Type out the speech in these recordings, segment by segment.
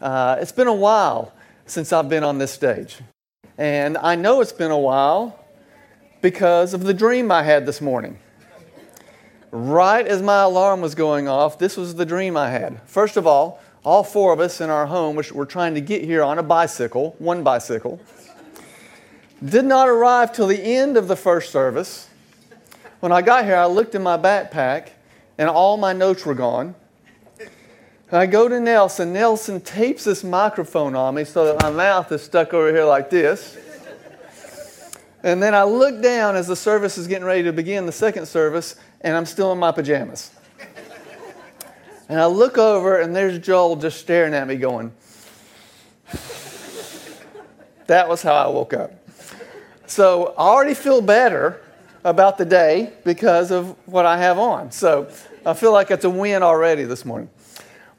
Uh, it's been a while since I've been on this stage. And I know it's been a while because of the dream I had this morning. Right as my alarm was going off, this was the dream I had. First of all, all four of us in our home, which we're trying to get here on a bicycle, one bicycle, did not arrive till the end of the first service. When I got here, I looked in my backpack and all my notes were gone. I go to Nelson. Nelson tapes this microphone on me so that my mouth is stuck over here like this. And then I look down as the service is getting ready to begin, the second service, and I'm still in my pajamas. And I look over, and there's Joel just staring at me, going, That was how I woke up. So I already feel better about the day because of what I have on. So I feel like it's a win already this morning.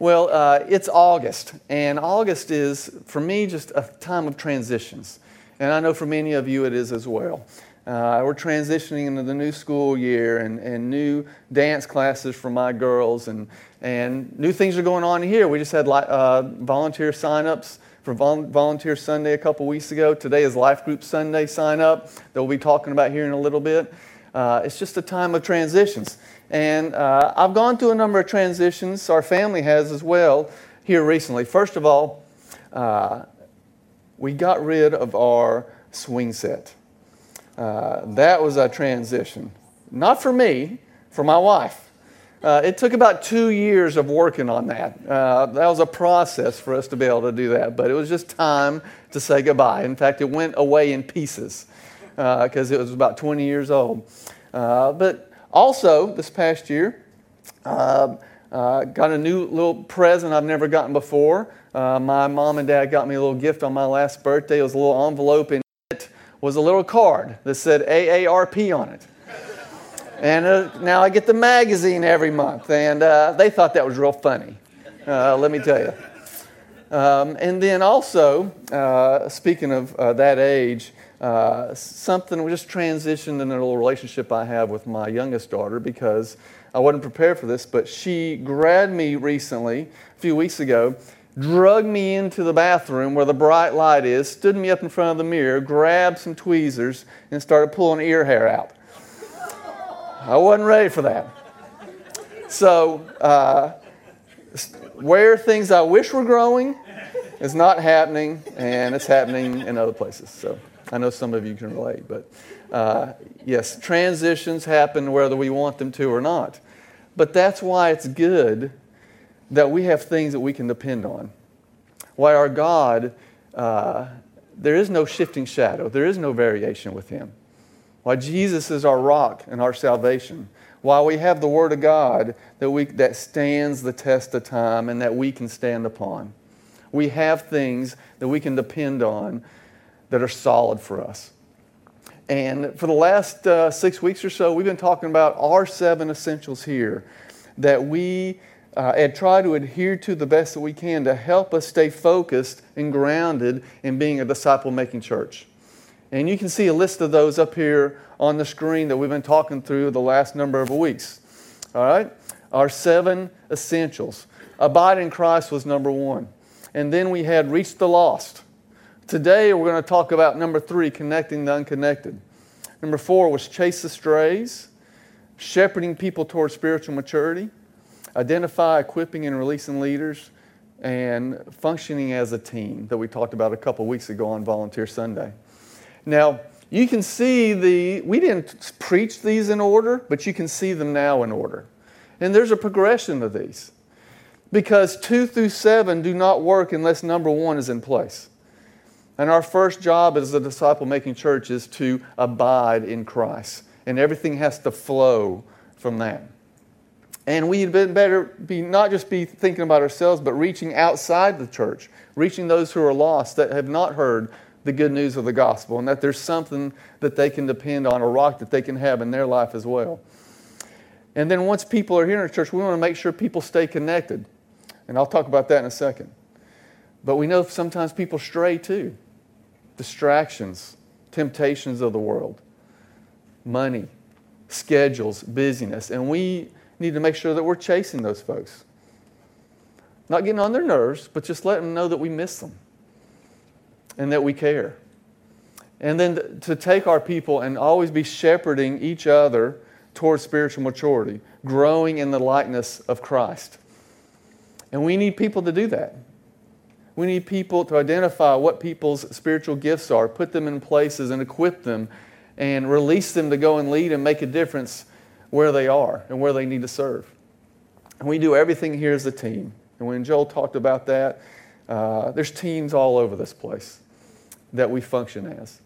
Well, uh, it's August, and August is, for me, just a time of transitions. And I know for many of you it is as well. Uh, we're transitioning into the new school year and, and new dance classes for my girls, and, and new things are going on here. We just had uh, volunteer sign-ups for Vol- Volunteer Sunday a couple weeks ago. Today is Life Group Sunday sign up that we'll be talking about here in a little bit. Uh, it's just a time of transitions. And uh, I've gone through a number of transitions, our family has as well, here recently. First of all, uh, we got rid of our swing set. Uh, that was a transition. Not for me, for my wife. Uh, it took about two years of working on that. Uh, that was a process for us to be able to do that, but it was just time to say goodbye. In fact, it went away in pieces because uh, it was about 20 years old. Uh, but also, this past year, uh, uh, got a new little present I've never gotten before. Uh, my mom and dad got me a little gift on my last birthday. It was a little envelope, and it was a little card that said AARP on it. And uh, now I get the magazine every month, and uh, they thought that was real funny, uh, let me tell you. Um, and then also, speaking of that age, uh, something we just transitioned in a little relationship I have with my youngest daughter because I wasn't prepared for this, but she grabbed me recently, a few weeks ago, drugged me into the bathroom where the bright light is, stood me up in front of the mirror, grabbed some tweezers, and started pulling ear hair out. I wasn't ready for that. So, uh, where things I wish were growing is not happening, and it's happening in other places. So. I know some of you can relate, but uh, yes, transitions happen whether we want them to or not. But that's why it's good that we have things that we can depend on. Why our God, uh, there is no shifting shadow, there is no variation with Him. Why Jesus is our rock and our salvation. Why we have the Word of God that, we, that stands the test of time and that we can stand upon. We have things that we can depend on that are solid for us. And for the last uh, six weeks or so, we've been talking about our seven essentials here that we uh, and try to adhere to the best that we can to help us stay focused and grounded in being a disciple making church. And you can see a list of those up here on the screen that we've been talking through the last number of weeks. All right? Our seven essentials. Abide in Christ was number one. And then we had reach the lost. Today, we're going to talk about number three, connecting the unconnected. Number four was chase the strays, shepherding people towards spiritual maturity, identify, equipping, and releasing leaders, and functioning as a team that we talked about a couple weeks ago on Volunteer Sunday. Now, you can see the, we didn't preach these in order, but you can see them now in order. And there's a progression of these. Because two through seven do not work unless number one is in place. And our first job as a disciple making church is to abide in Christ. And everything has to flow from that. And we had been better be not just be thinking about ourselves, but reaching outside the church, reaching those who are lost that have not heard the good news of the gospel, and that there's something that they can depend on, a rock that they can have in their life as well. And then once people are here in church, we want to make sure people stay connected. And I'll talk about that in a second. But we know sometimes people stray too. Distractions, temptations of the world, money, schedules, busyness. And we need to make sure that we're chasing those folks. Not getting on their nerves, but just letting them know that we miss them and that we care. And then to take our people and always be shepherding each other towards spiritual maturity, growing in the likeness of Christ. And we need people to do that. We need people to identify what people's spiritual gifts are, put them in places and equip them and release them to go and lead and make a difference where they are and where they need to serve. And we do everything here as a team. And when Joel talked about that, uh, there's teams all over this place that we function as.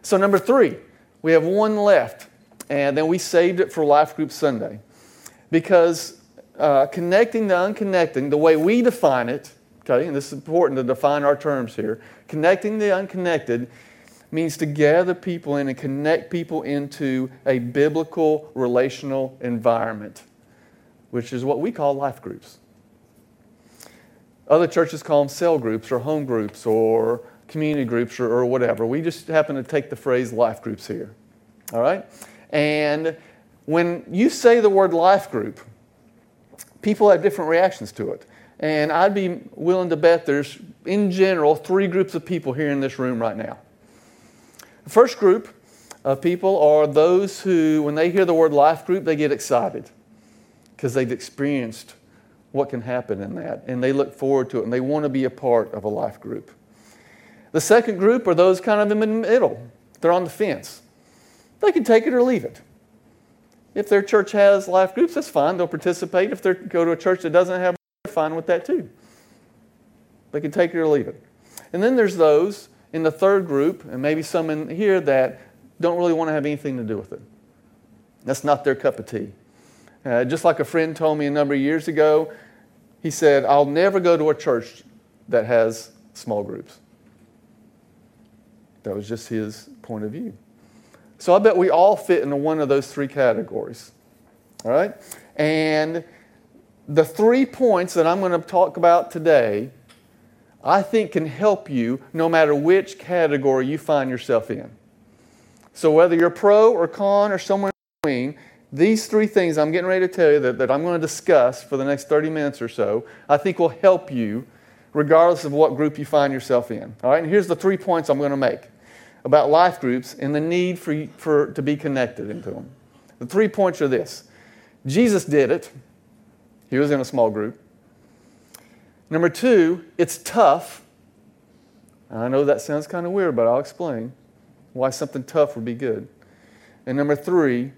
So, number three, we have one left, and then we saved it for Life Group Sunday because uh, connecting the unconnecting, the way we define it, okay, and this is important to define our terms here, connecting the unconnected means to gather people in and connect people into a biblical relational environment, which is what we call life groups. Other churches call them cell groups or home groups or community groups or, or whatever. We just happen to take the phrase life groups here. All right? And when you say the word life group, people have different reactions to it. And I'd be willing to bet there's, in general, three groups of people here in this room right now. The first group of people are those who, when they hear the word life group, they get excited because they've experienced what can happen in that. And they look forward to it and they want to be a part of a life group. The second group are those kind of in the middle. They're on the fence. They can take it or leave it. If their church has life groups, that's fine. They'll participate. If they go to a church that doesn't have, fine with that too. They can take it or leave it. And then there's those in the third group, and maybe some in here that don't really want to have anything to do with it. That's not their cup of tea. Uh, just like a friend told me a number of years ago, he said, I'll never go to a church that has small groups. That was just his point of view. So I bet we all fit into one of those three categories. All right? And the three points that I'm going to talk about today, I think can help you no matter which category you find yourself in. So whether you're pro or con or somewhere in between, these three things I'm getting ready to tell you that, that I'm going to discuss for the next 30 minutes or so, I think will help you regardless of what group you find yourself in. All right, and here's the three points I'm going to make about life groups and the need for, for to be connected into them. The three points are this Jesus did it, he was in a small group. Number two, it's tough. I know that sounds kind of weird, but I'll explain why something tough would be good. And number three,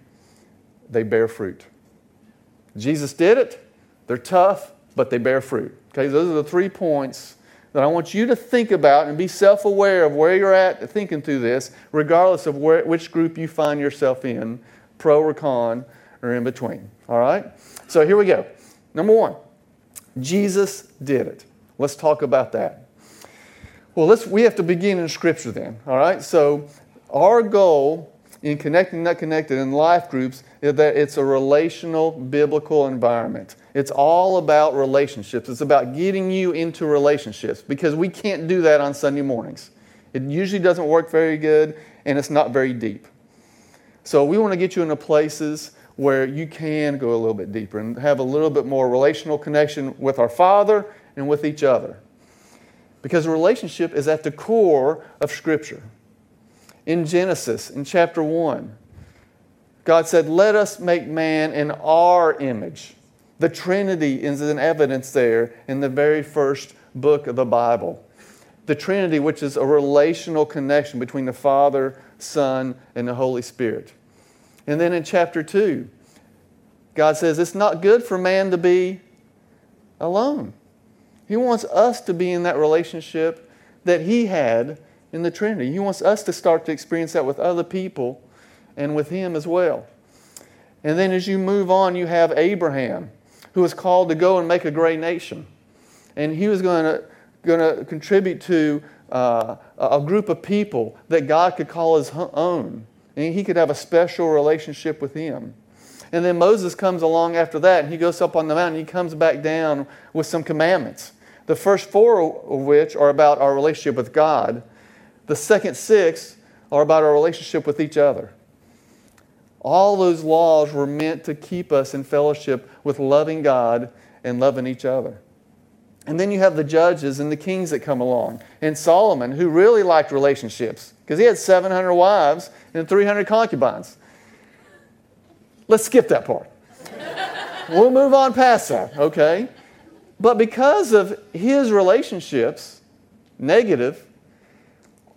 they bear fruit. Jesus did it, they're tough, but they bear fruit. Okay, those are the three points that I want you to think about and be self aware of where you're at thinking through this, regardless of where, which group you find yourself in, pro or con, or in between. All right? So here we go. Number one, Jesus did it. Let's talk about that. Well, let's, we have to begin in Scripture then. All right? So our goal in connecting, not connected, in life groups is that it's a relational, biblical environment. It's all about relationships. It's about getting you into relationships because we can't do that on Sunday mornings. It usually doesn't work very good and it's not very deep. So we want to get you into places where you can go a little bit deeper and have a little bit more relational connection with our Father and with each other. Because relationship is at the core of Scripture in Genesis, in chapter 1. God said, Let us make man in our image. The Trinity is an evidence there in the very first book of the Bible. The Trinity, which is a relational connection between the Father, Son, and the Holy Spirit. And then in chapter 2, God says, It's not good for man to be alone. He wants us to be in that relationship that He had in the Trinity. He wants us to start to experience that with other people and with Him as well. And then as you move on, you have Abraham, who was called to go and make a great nation. And he was going to, contribute to uh, a group of people that God could call his own. And he could have a special relationship with him. And then Moses comes along after that, and he goes up on the mountain. He comes back down with some commandments. The first four of which are about our relationship with God. The second six are about our relationship with each other. All those laws were meant to keep us in fellowship with loving God and loving each other. And then you have the judges and the kings that come along. And Solomon, who really liked relationships, because he had 700 wives and 300 concubines. Let's skip that part. we'll move on past that, okay? But because of his relationships, negative,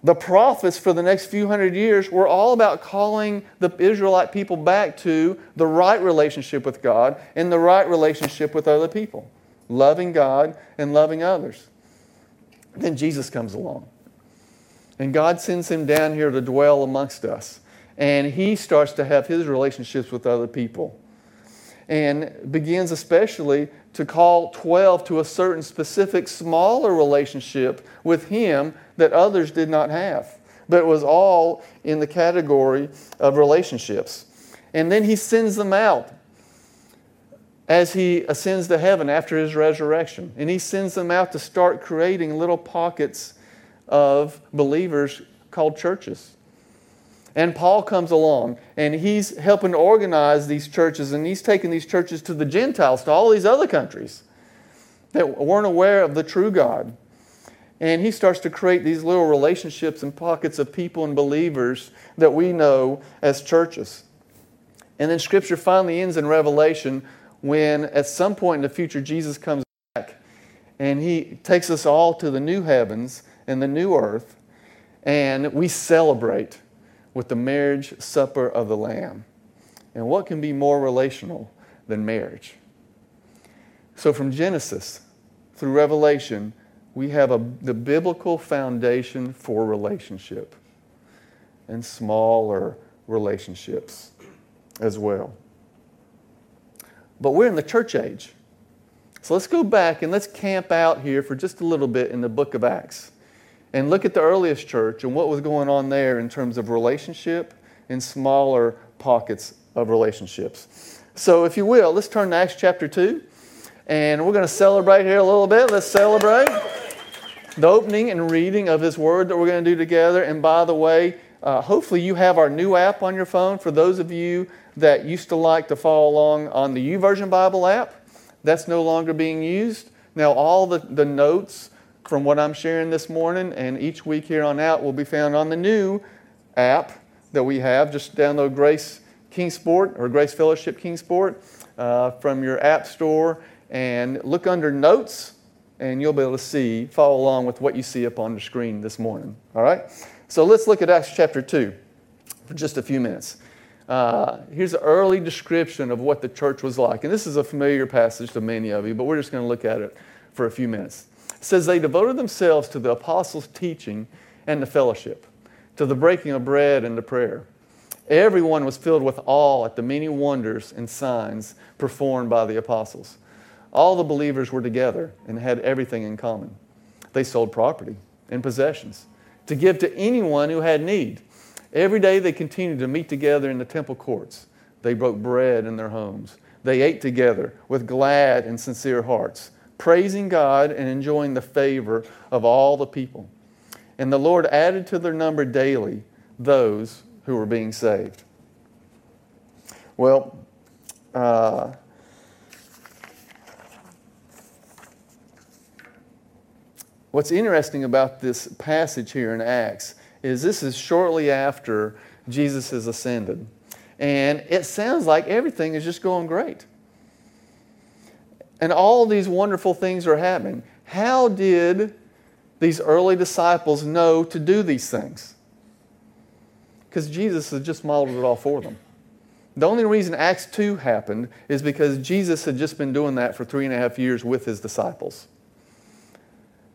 the prophets for the next few hundred years were all about calling the Israelite people back to the right relationship with God and the right relationship with other people, loving God and loving others. Then Jesus comes along. And God sends him down here to dwell amongst us. And he starts to have his relationships with other people. And begins especially to call 12 to a certain specific smaller relationship with him that others did not have. But it was all in the category of relationships. And then he sends them out as he ascends to heaven after his resurrection. And he sends them out to start creating little pockets of believers called churches. And Paul comes along and he's helping to organize these churches and he's taking these churches to the Gentiles, to all these other countries that weren't aware of the true God. And he starts to create these little relationships and pockets of people and believers that we know as churches. And then scripture finally ends in Revelation when at some point in the future Jesus comes back and he takes us all to the new heavens and the new earth and we celebrate with the marriage supper of the Lamb. And what can be more relational than marriage? So from Genesis through Revelation, we have a, the biblical foundation for relationship and smaller relationships as well. But we're in the church age. So let's go back and let's camp out here for just a little bit in the book of Acts and look at the earliest church and what was going on there in terms of relationship and smaller pockets of relationships. So, if you will, let's turn to Acts chapter 2 and we're going to celebrate here a little bit. Let's celebrate the opening and reading of this word that we're going to do together. And by the way, uh, hopefully you have our new app on your phone. For those of you that used to like to follow along on the YouVersion Bible app, that's no longer being used. Now, all the, the notes from what I'm sharing this morning and each week here on out will be found on the new app that we have. Just download Grace Kingsport or Grace Fellowship Kingsport uh, from your app store and look under notes and you'll be able to see, follow along with what you see up on the screen this morning. All right? So let's look at Acts chapter 2 for just a few minutes. Uh, here's an early description of what the church was like. And this is a familiar passage to many of you, but we're just going to look at it for a few minutes. It says, They devoted themselves to the apostles' teaching and the fellowship, to the breaking of bread and the prayer. Everyone was filled with awe at the many wonders and signs performed by the apostles. All the believers were together and had everything in common. They sold property and possessions to give to anyone who had need. Every day they continued to meet together in the temple courts. They broke bread in their homes. They ate together with glad and sincere hearts, praising God and enjoying the favor of all the people. And the Lord added to their number daily those who were being saved. Well, uh, What's interesting about this passage here in Acts is this is shortly after Jesus has ascended. And it sounds like everything is just going great. And all these wonderful things are happening. How did these early disciples know to do these things? Because Jesus had just modeled it all for them. The only reason Acts 2 happened is because Jesus had just been doing that for three and a half years with his disciples.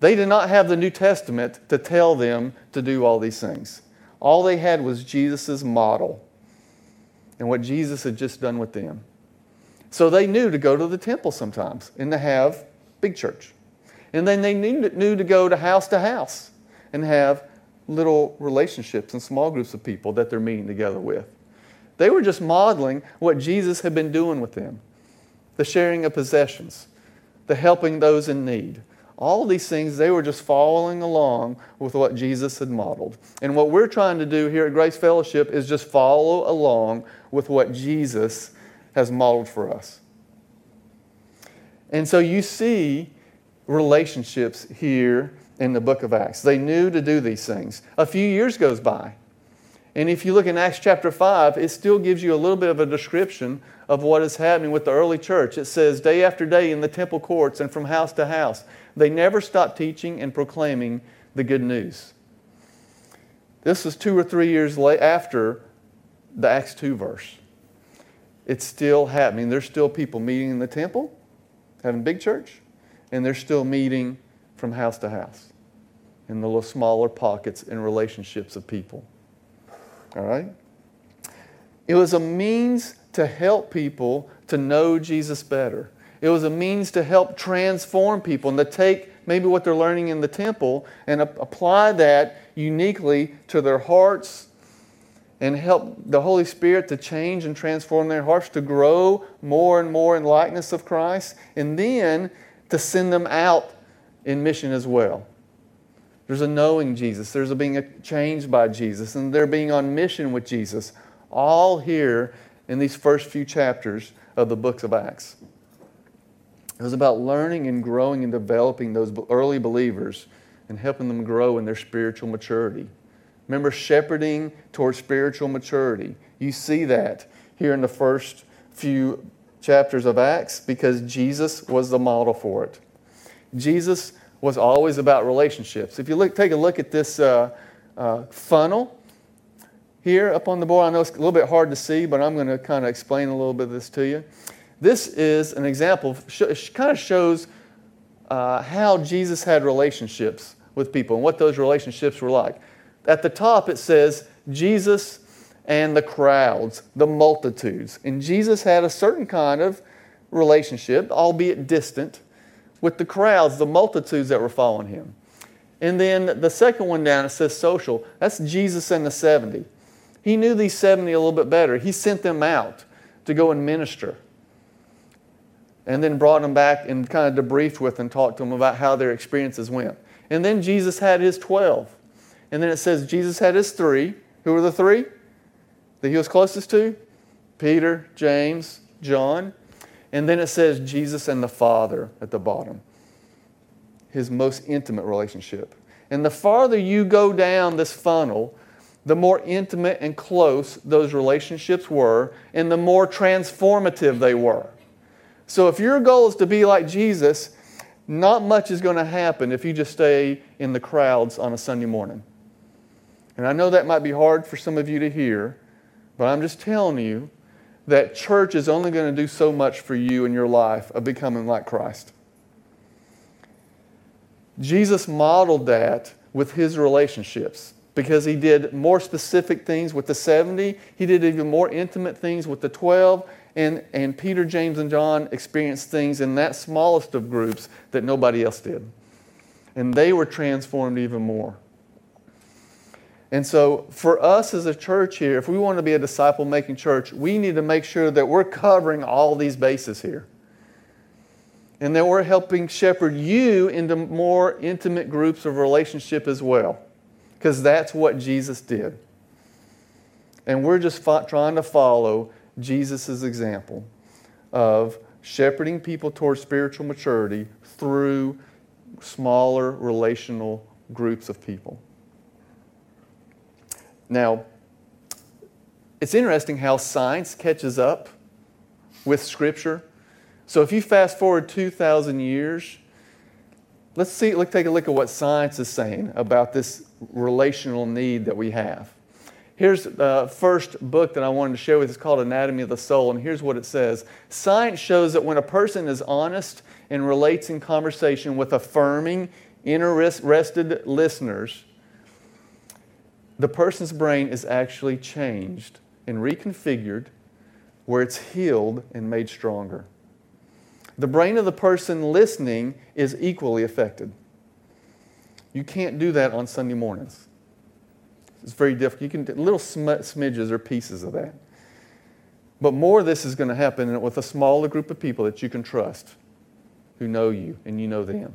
They did not have the New Testament to tell them to do all these things. All they had was Jesus' model. and what Jesus had just done with them. So they knew to go to the temple sometimes and to have big church. And then they knew to go to house to house and have little relationships and small groups of people that they're meeting together with. They were just modeling what Jesus had been doing with them the sharing of possessions, the helping those in need. All these things, they were just following along with what Jesus had modeled. And what we're trying to do here at Grace Fellowship is just follow along with what Jesus has modeled for us. And so you see relationships here in the book of Acts. They knew to do these things. A few years goes by. And if you look in Acts chapter 5, it still gives you a little bit of a description of what is happening with the early church. It says, day after day in the temple courts and from house to house, they never stopped teaching and proclaiming the good news. This was two or three years after the Acts 2 verse. It's still happening. There's still people meeting in the temple, having big church, and they're still meeting from house to house in the little smaller pockets and relationships of people. All right? It was a means to help people to know Jesus better. It was a means to help transform people and to take maybe what they're learning in the temple and apply that uniquely to their hearts and help the Holy Spirit to change and transform their hearts to grow more and more in likeness of Christ and then to send them out in mission as well. There's a knowing Jesus, there's a being changed by Jesus, and they're being on mission with Jesus, all here in these first few chapters of the books of Acts. It was about learning and growing and developing those early believers and helping them grow in their spiritual maturity. Remember, shepherding towards spiritual maturity. You see that here in the first few chapters of Acts because Jesus was the model for it. Jesus was always about relationships. If you look, take a look at this uh, uh, funnel here up on the board, I know it's a little bit hard to see, but I'm going to kind of explain a little bit of this to you. This is an example, it kind of shows uh, how Jesus had relationships with people and what those relationships were like. At the top, it says Jesus and the crowds, the multitudes. And Jesus had a certain kind of relationship, albeit distant, with the crowds, the multitudes that were following him. And then the second one down, it says social. That's Jesus and the 70. He knew these 70 a little bit better. He sent them out to go and minister. And then brought them back and kind of debriefed with and talked to them about how their experiences went. And then Jesus had his 12. And then it says Jesus had his three. Who were the three that he was closest to? Peter, James, John. And then it says Jesus and the Father at the bottom, his most intimate relationship. And the farther you go down this funnel, the more intimate and close those relationships were, and the more transformative they were. So, if your goal is to be like Jesus, not much is going to happen if you just stay in the crowds on a Sunday morning. And I know that might be hard for some of you to hear, but I'm just telling you that church is only going to do so much for you in your life of becoming like Christ. Jesus modeled that with his relationships because he did more specific things with the 70. He did even more intimate things with the 12. And, and Peter, James, and John experienced things in that smallest of groups that nobody else did. And they were transformed even more. And so, for us as a church here, if we want to be a disciple making church, we need to make sure that we're covering all these bases here. And that we're helping shepherd you into more intimate groups of relationship as well. Because that's what Jesus did. And we're just trying to follow Jesus' example of shepherding people towards spiritual maturity through smaller relational groups of people. Now, it's interesting how science catches up with Scripture. So if you fast forward 2,000 years, let's see, let's take a look at what science is saying about this relational need that we have. Here's the first book that I wanted to share with. It's called Anatomy of the Soul, and here's what it says Science shows that when a person is honest and relates in conversation with affirming, interested listeners, the person's brain is actually changed and reconfigured where it's healed and made stronger. The brain of the person listening is equally affected. You can't do that on Sunday mornings. It's very difficult. You can little smidges or pieces of that. But more of this is going to happen with a smaller group of people that you can trust, who know you and you know them.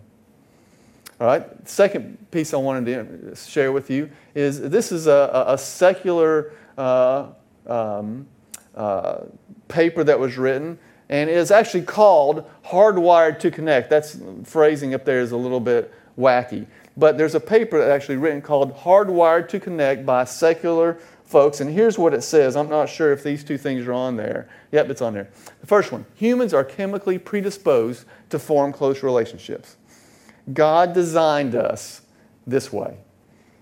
All right. Second piece I wanted to share with you is this is a, a secular uh, um, uh, paper that was written, and it is actually called "Hardwired to Connect." That's phrasing up there is a little bit wacky, but there's a paper that actually written called "Hardwired to Connect" by secular folks, and here's what it says. I'm not sure if these two things are on there. Yep, it's on there. The first one: humans are chemically predisposed to form close relationships. God designed us this way.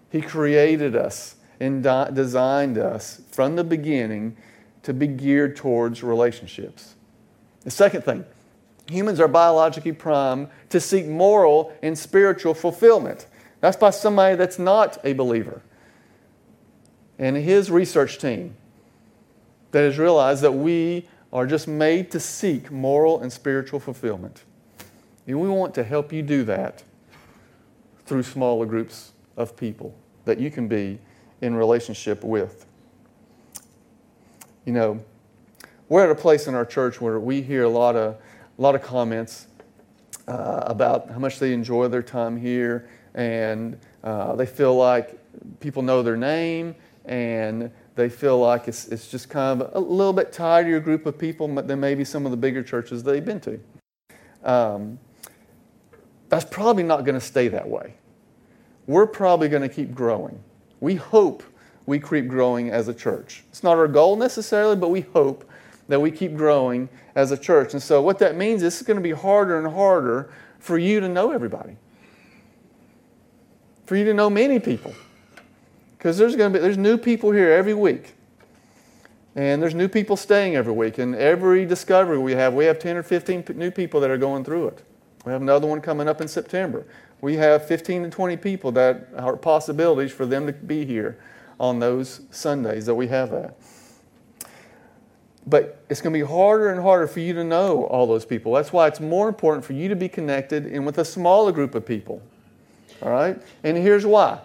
He created us and designed us from the beginning to be geared towards relationships. The second thing, humans are biologically primed to seek moral and spiritual fulfillment. That's by somebody that's not a believer. And his research team that has realized that we are just made to seek moral and spiritual fulfillment. And we want to help you do that through smaller groups of people that you can be in relationship with. You know, we're at a place in our church where we hear a lot of, a lot of comments uh, about how much they enjoy their time here and uh, they feel like people know their name and they feel like it's, it's just kind of a little bit tidier group of people than maybe some of the bigger churches they've been to. Um, that's probably not going to stay that way. We're probably going to keep growing. We hope we keep growing as a church. It's not our goal necessarily, but we hope that we keep growing as a church. And so, what that means is it's going to be harder and harder for you to know everybody, for you to know many people. Because there's going to be there's new people here every week. And there's new people staying every week. And every discovery we have, we have 10 or 15 new people that are going through it. We have another one coming up in September. We have 15 to 20 people that are possibilities for them to be here on those Sundays that we have that. But it's going to be harder and harder for you to know all those people. That's why it's more important for you to be connected and with a smaller group of people. All right? And here's why.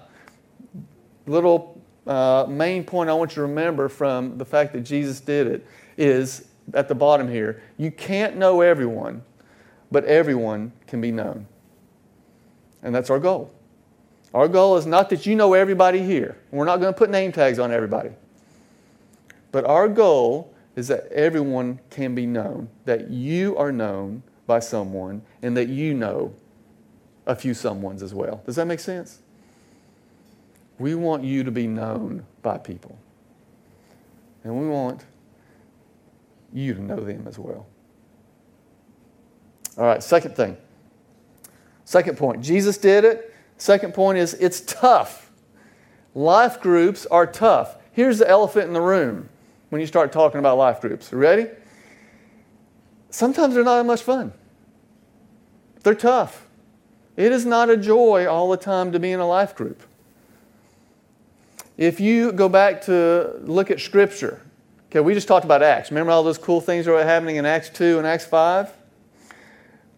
Little uh, main point I want you to remember from the fact that Jesus did it is at the bottom here. You can't know everyone, but everyone can be known. And that's our goal. Our goal is not that you know everybody here. We're not going to put name tags on everybody. But our goal is that everyone can be known, that you are known by someone, and that you know a few someones as well. Does that make sense? We want you to be known by people. And we want you to know them as well. All right, second thing. Second point Jesus did it. Second point is it's tough. Life groups are tough. Here's the elephant in the room when you start talking about life groups. Ready? Sometimes they're not much fun. They're tough. It is not a joy all the time to be in a life group. If you go back to look at Scripture, okay, we just talked about Acts. Remember all those cool things that were happening in Acts 2 and Acts 5?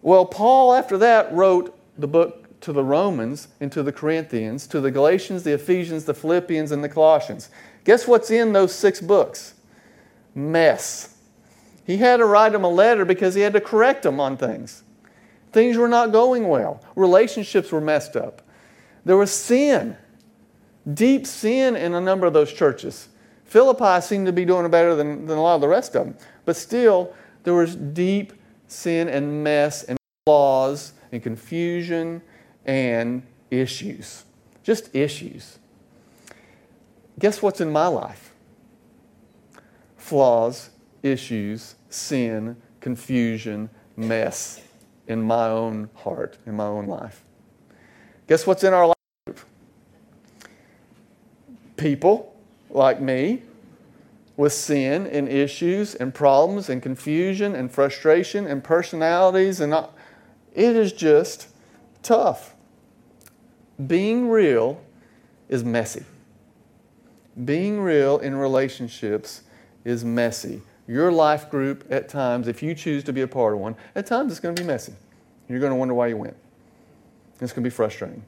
Well, Paul, after that, wrote the book to the Romans and to the Corinthians, to the Galatians, the Ephesians, the Philippians, and the Colossians. Guess what's in those six books? Mess. He had to write them a letter because he had to correct them on things. Things were not going well, relationships were messed up. There was sin, deep sin in a number of those churches. Philippi seemed to be doing better than, than a lot of the rest of them, but still, there was deep sin and mess and flaws and confusion and issues. Just issues. Guess what's in my life? Flaws, issues, sin, confusion, mess in my own heart, in my own life. Guess what's in our life? People like me with sin and issues and problems and confusion and frustration and personalities and not, it is just tough. Being real is messy. Being real in relationships is messy. your life group at times, if you choose to be a part of one, at times it's going to be messy. You're going to wonder why you went. It's going to be frustrating.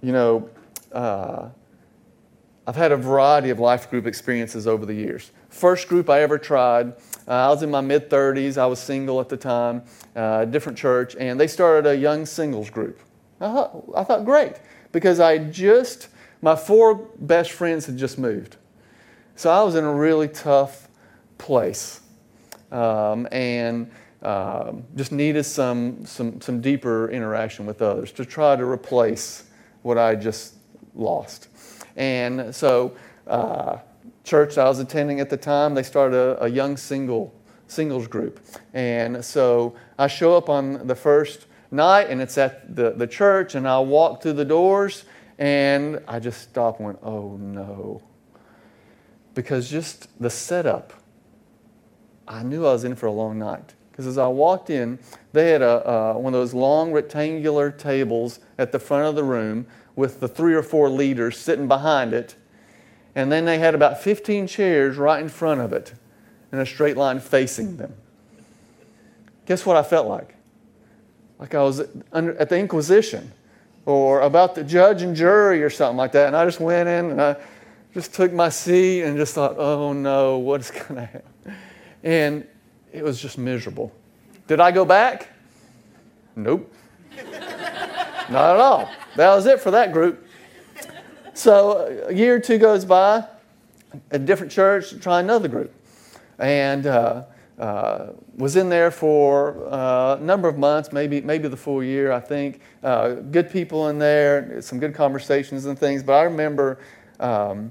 You know, uh, I've had a variety of life group experiences over the years. First group I ever tried, uh, I was in my mid 30s. I was single at the time, uh, different church, and they started a young singles group. I thought, I thought great because I just, my four best friends had just moved. So I was in a really tough place um, and um, just needed some, some, some deeper interaction with others to try to replace what I just lost. And so, uh, church I was attending at the time, they started a, a young single singles group. And so I show up on the first night and it's at the, the church and I walk through the doors and I just stop and went, oh no. Because just the setup, I knew I was in for a long night. Because as I walked in, they had a, uh, one of those long rectangular tables at the front of the room with the three or four leaders sitting behind it. And then they had about 15 chairs right in front of it in a straight line facing them. Guess what I felt like? Like I was at the Inquisition or about the judge and jury or something like that. And I just went in and I just took my seat and just thought, oh no, what's going to happen? And it was just miserable. Did I go back? Nope. Not at all. That was it for that group. So a year or two goes by, a different church, try another group. And uh, uh, was in there for uh, a number of months, maybe, maybe the full year, I think. Uh, good people in there, some good conversations and things. But I remember um,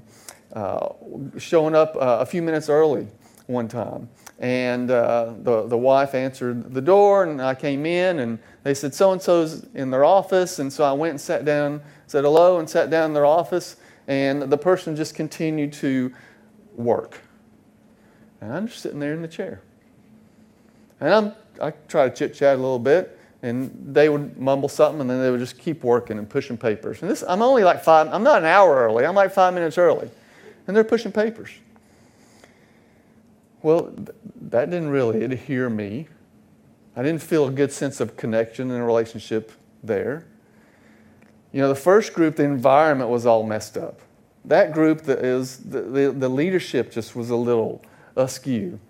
uh, showing up uh, a few minutes early one time. And uh, the, the wife answered the door, and I came in, and they said, So and so's in their office. And so I went and sat down, said hello, and sat down in their office. And the person just continued to work. And I'm just sitting there in the chair. And I'm, I try to chit chat a little bit, and they would mumble something, and then they would just keep working and pushing papers. And this, I'm only like five, I'm not an hour early, I'm like five minutes early. And they're pushing papers. Well, that didn't really adhere me. I didn't feel a good sense of connection and relationship there. You know, the first group, the environment was all messed up. That group, that is, the, the, the leadership just was a little askew.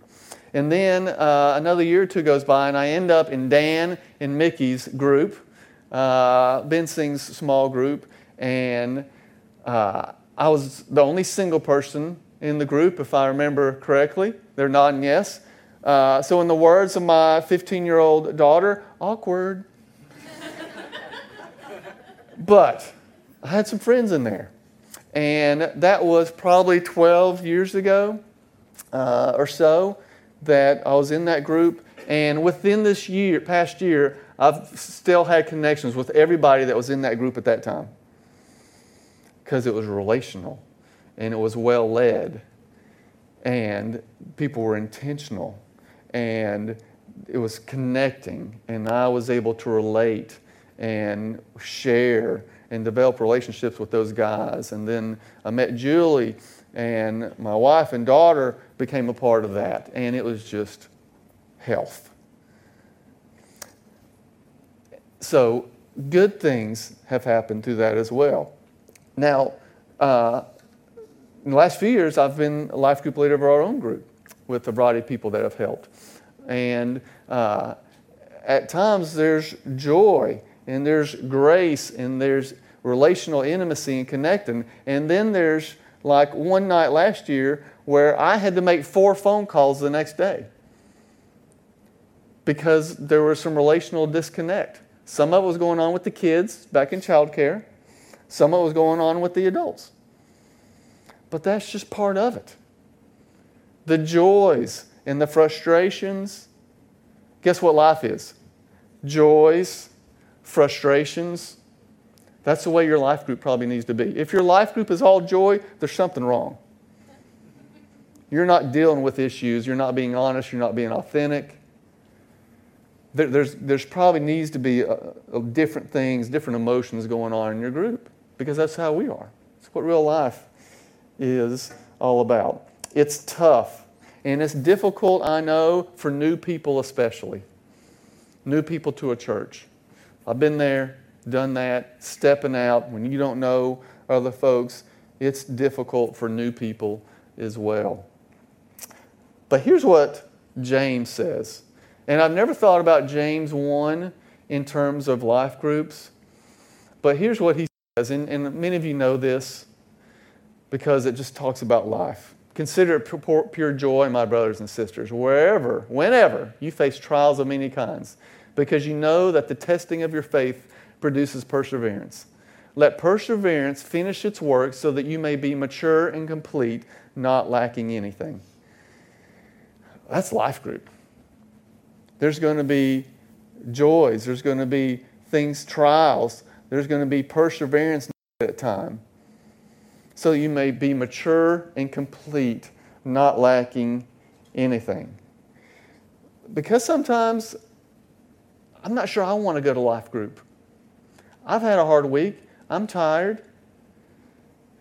And then uh, another year or two goes by, and I end up in Dan and Mickey's group, uh, Ben Sing's small group, and uh, I was the only single person in the group, if I remember correctly. They're nodding yes. Uh, so, in the words of my 15 year old daughter, awkward. but I had some friends in there. And that was probably 12 years ago uh, or so that I was in that group. And within this year, past year, I've still had connections with everybody that was in that group at that time because it was relational and it was well led. And people were intentional. And it was connecting. And i was able to relate and share and develop relationships with those guys. And then i met julie and my wife and daughter became a part of that. And it was just health. So good things have happened through that as well. Now uh, in the last few years, I've been a life group leader of our own group with a variety of people that have helped. And uh, at times, there's joy and there's grace and there's relational intimacy and connecting. And then there's like one night last year where I had to make four phone calls the next day because there was some relational disconnect. Some of it was going on with the kids back in childcare, some of it was going on with the adults. But that's just part of it. The joys and the frustrations. Guess what life is? Joys, frustrations. That's the way your life group probably needs to be. If your life group is all joy, there's something wrong. You're not dealing with issues. You're not being honest. You're not being authentic. There, there's, there's probably needs to be a, a different things, different emotions going on in your group because that's how we are. It's what real life is all about. It's tough. And it's difficult, I know, for new people especially. New people to a church. I've been there, done that, stepping out when you don't know other folks. It's difficult for new people as well. But here's what James says. And I've never thought about James 1 in terms of life groups. But here's what he says, and, and many of you know this because it just talks about life. Consider it pure, joy, my brothers and sisters, wherever, whenever you face trials of many kinds, because you know that the testing of your faith produces perseverance. Let perseverance finish its work so that you may be mature and complete, not lacking anything. That's life group. There's going to be joys, there's going to be things, trials, there's going to be perseverance at time. So you may be mature and complete, not lacking anything. Because sometimes I'm not sure I want to go to life group. I've had a hard week. I'm tired.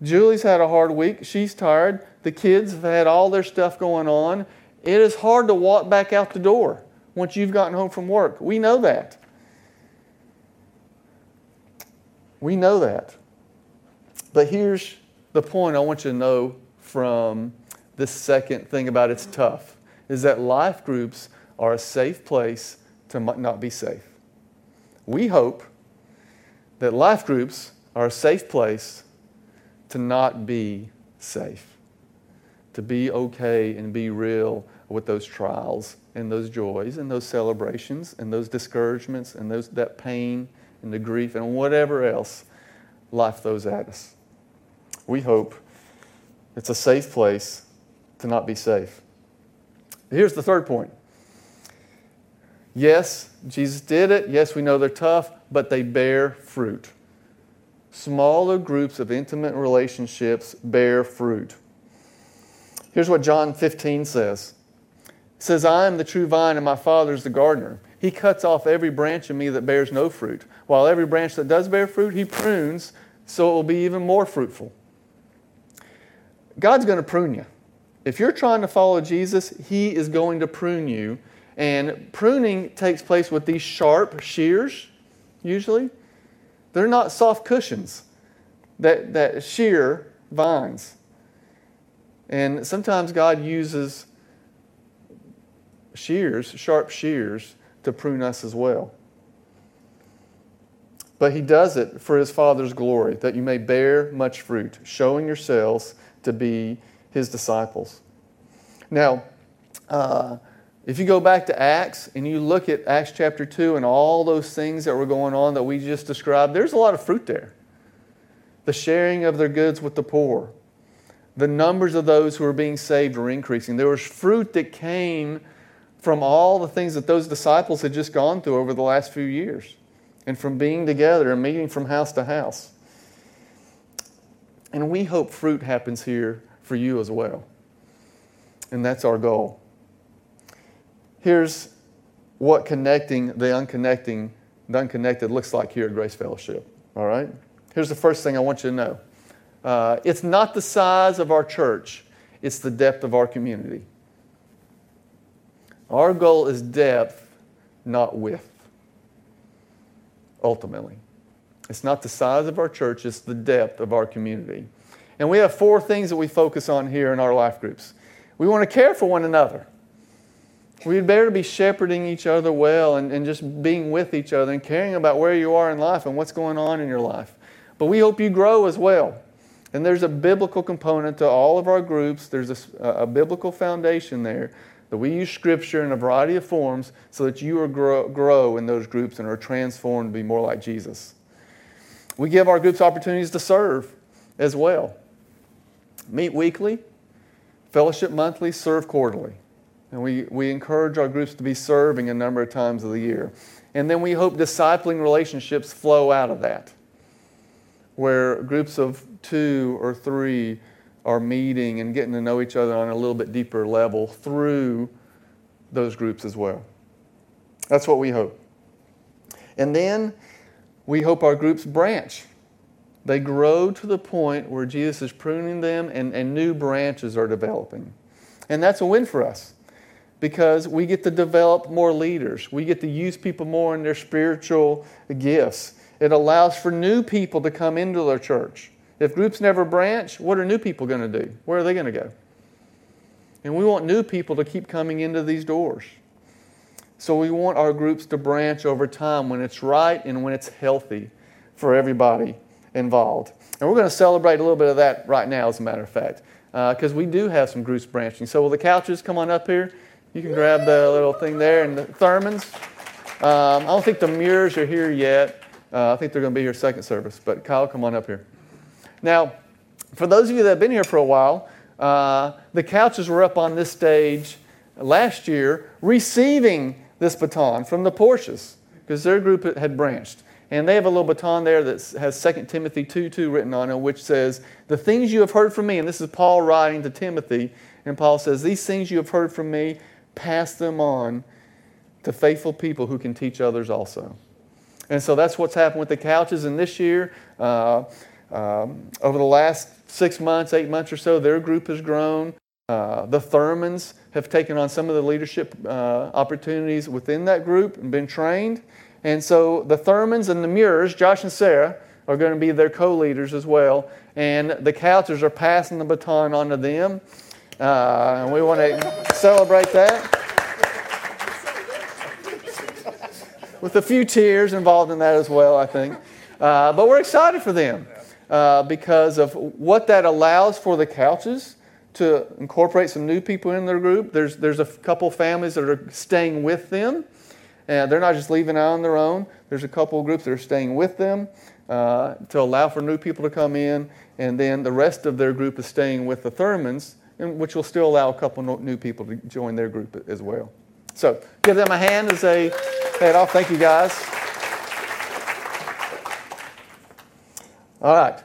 Julie's had a hard week. She's tired. The kids have had all their stuff going on. It is hard to walk back out the door once you've gotten home from work. We know that. We know that. But here's the point I want you to know from this second thing about it's tough is that life groups are a safe place to not be safe. We hope that life groups are a safe place to not be safe, to be okay and be real with those trials and those joys and those celebrations and those discouragements and those, that pain and the grief and whatever else life throws at us. We hope it's a safe place to not be safe. Here's the third point. Yes, Jesus did it. Yes, we know they're tough, but they bear fruit. Smaller groups of intimate relationships bear fruit. Here's what John 15 says It says, I am the true vine, and my Father is the gardener. He cuts off every branch in me that bears no fruit, while every branch that does bear fruit, he prunes so it will be even more fruitful. God's going to prune you. If you're trying to follow Jesus, He is going to prune you. And pruning takes place with these sharp shears, usually. They're not soft cushions that, that shear vines. And sometimes God uses shears, sharp shears, to prune us as well. But he does it for his Father's glory, that you may bear much fruit, showing yourselves to be his disciples. Now, uh, if you go back to Acts and you look at Acts chapter 2 and all those things that were going on that we just described, there's a lot of fruit there. The sharing of their goods with the poor, the numbers of those who were being saved were increasing. There was fruit that came from all the things that those disciples had just gone through over the last few years and from being together and meeting from house to house. And we hope fruit happens here for you as well. And that's our goal. Here's what connecting the unconnecting, the unconnected looks like here at Grace Fellowship. All right? Here's the first thing I want you to know. Uh, it's not the size of our church, it's the depth of our community. Our goal is depth, not width, ultimately. It's not the size of our church, it's the depth of our community. And we have four things that we focus on here in our life groups. We want to care for one another. We'd better be shepherding each other well and, and just being with each other and caring about where you are in life and what's going on in your life. But we hope you grow as well. And there's a biblical component to all of our groups, there's a, a biblical foundation there that we use Scripture in a variety of forms so that you grow, grow in those groups and are transformed to be more like Jesus. We give our groups opportunities to serve as well. Meet weekly, fellowship monthly, serve quarterly. And we, we encourage our groups to be serving a number of times of the year. And then we hope discipling relationships flow out of that, where groups of two or three are meeting and getting to know each other on a little bit deeper level through those groups as well. That's what we hope. And then we hope our groups branch. They grow to the point where Jesus is pruning them and, and new branches are developing. And that's a win for us because we get to develop more leaders. We get to use people more in their spiritual gifts. It allows for new people to come into their church. If groups never branch, what are new people going to do? Where are they going to go? And we want new people to keep coming into these doors. So we want our groups to branch over time when it's right and when it's healthy for everybody involved. And we're going to celebrate a little bit of that right now, as a matter of fact, because uh, we do have some groups branching. So will the couches come on up here? You can grab the little thing there and the Thurmans. Um, I don't think the Muirs are here yet. Uh, I think they're going to be here second service. But Kyle, come on up here. Now, for those of you that have been here for a while, uh, the couches were up on this stage last year receiving this baton from the Porsches because their group had branched. And they have a little baton there that has 2 Timothy 2 2 written on it, which says, The things you have heard from me, and this is Paul writing to Timothy, and Paul says, These things you have heard from me, pass them on to faithful people who can teach others also. And so that's what's happened with the couches. And this year, uh, um, over the last six months, eight months or so, their group has grown. Uh, the Thurmans have taken on some of the leadership uh, opportunities within that group and been trained. And so the Thurmans and the Muirs, Josh and Sarah, are going to be their co leaders as well. And the Couchers are passing the baton on to them. Uh, and we want to celebrate that. With a few tears involved in that as well, I think. Uh, but we're excited for them uh, because of what that allows for the couches to incorporate some new people in their group. There's, there's a couple families that are staying with them. And they're not just leaving on their own. There's a couple groups that are staying with them uh, to allow for new people to come in. And then the rest of their group is staying with the Thurmans which will still allow a couple new people to join their group as well. So give them a hand as they head off. Thank you, guys. All right.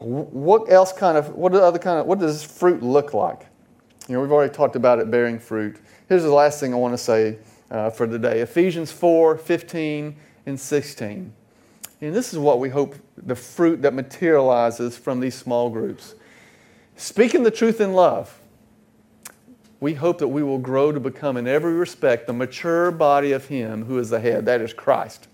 What else kind of, what other kind of, what does fruit look like? You know, we've already talked about it bearing fruit. Here's the last thing I want to say uh, for today Ephesians 4 15 and 16. And this is what we hope the fruit that materializes from these small groups. Speaking the truth in love, we hope that we will grow to become, in every respect, the mature body of Him who is the head, that is Christ.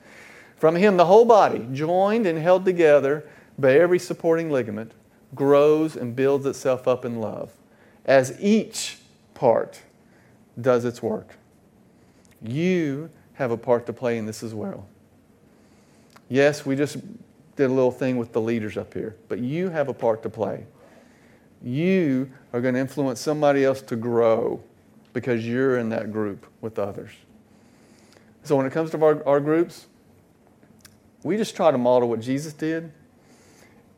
From Him, the whole body, joined and held together by every supporting ligament, grows and builds itself up in love as each part does its work. You have a part to play in this as well. Yes, we just did a little thing with the leaders up here, but you have a part to play you are going to influence somebody else to grow because you're in that group with others. So when it comes to our, our groups, we just try to model what Jesus did.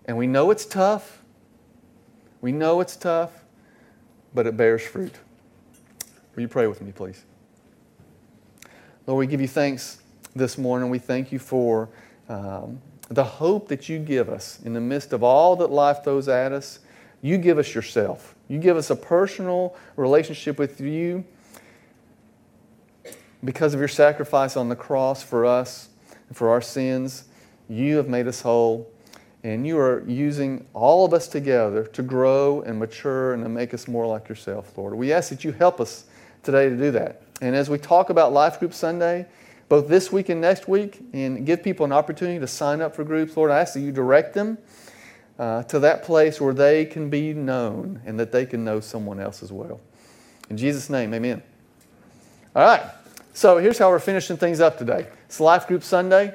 And we know it's tough. We know it's tough, but it bears fruit. Will you pray with me, please? Lord, we give you thanks this morning. We thank you for um, the hope that you give us in the midst of all that life throws at us you give us yourself. You give us a personal relationship with you because of your sacrifice on the cross for us and for our sins. You have made us whole, and you are using all of us together to grow and mature and to make us more like yourself, Lord. We ask that you help us today to do that. And as we talk about Life Group Sunday, both this week and next week, and give people an opportunity to sign up for groups, Lord, I ask that you direct them uh, to that place where they can be known and that they can know someone else as well. In Jesus' name, amen. All right, so here's how we're finishing things up today. It's Life Group Sunday,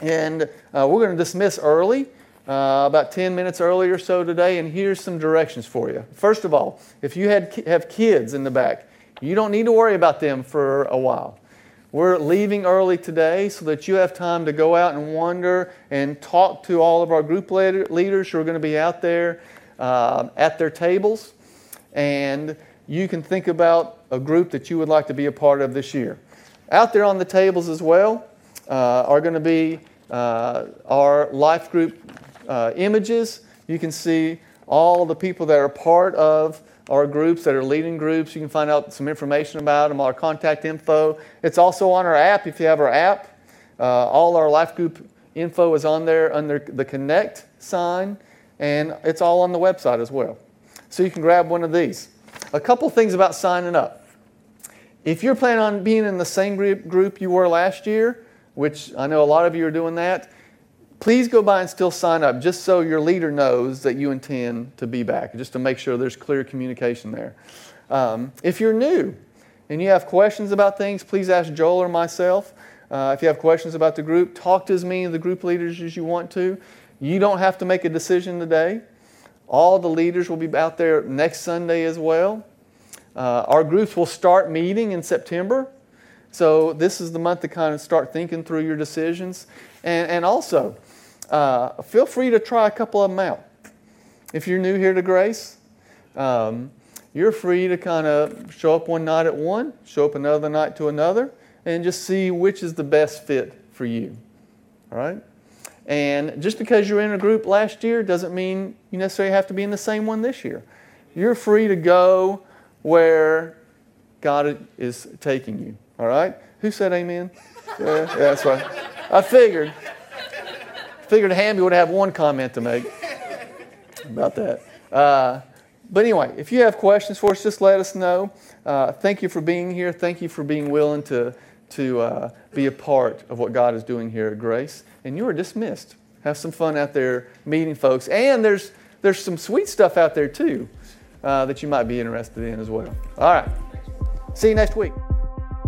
and uh, we're going to dismiss early. Uh, about 10 minutes earlier or so today, and here's some directions for you. First of all, if you had, have kids in the back, you don't need to worry about them for a while. We're leaving early today so that you have time to go out and wander and talk to all of our group leaders who are going to be out there uh, at their tables. And you can think about a group that you would like to be a part of this year. Out there on the tables as well uh, are going to be uh, our life group uh, images. You can see all the people that are part of our groups that are leading groups. You can find out some information about them, our contact info. It's also on our app if you have our app. Uh, all our life group Info is on there under the Connect sign, and it's all on the website as well. So you can grab one of these. A couple things about signing up. If you're planning on being in the same group you were last year, which I know a lot of you are doing that, please go by and still sign up just so your leader knows that you intend to be back, just to make sure there's clear communication there. Um, if you're new and you have questions about things, please ask Joel or myself. Uh, if you have questions about the group, talk to as many of the group leaders as you want to. You don't have to make a decision today. All the leaders will be out there next Sunday as well. Uh, our groups will start meeting in September. So, this is the month to kind of start thinking through your decisions. And, and also, uh, feel free to try a couple of them out. If you're new here to Grace, um, you're free to kind of show up one night at one, show up another night to another, and just see which is the best fit for you. All right? And just because you're in a group last year doesn't mean you necessarily have to be in the same one this year. You're free to go where God is taking you. All right? Who said amen? Yeah, yeah that's right. I figured. Figured Hamby would have one comment to make about that. Uh, but anyway, if you have questions for us, just let us know. Uh, thank you for being here. Thank you for being willing to, to uh, be a part of what God is doing here at Grace. And you are dismissed. Have some fun out there meeting folks. And there's, there's some sweet stuff out there too uh, that you might be interested in as well. All right. See you next week.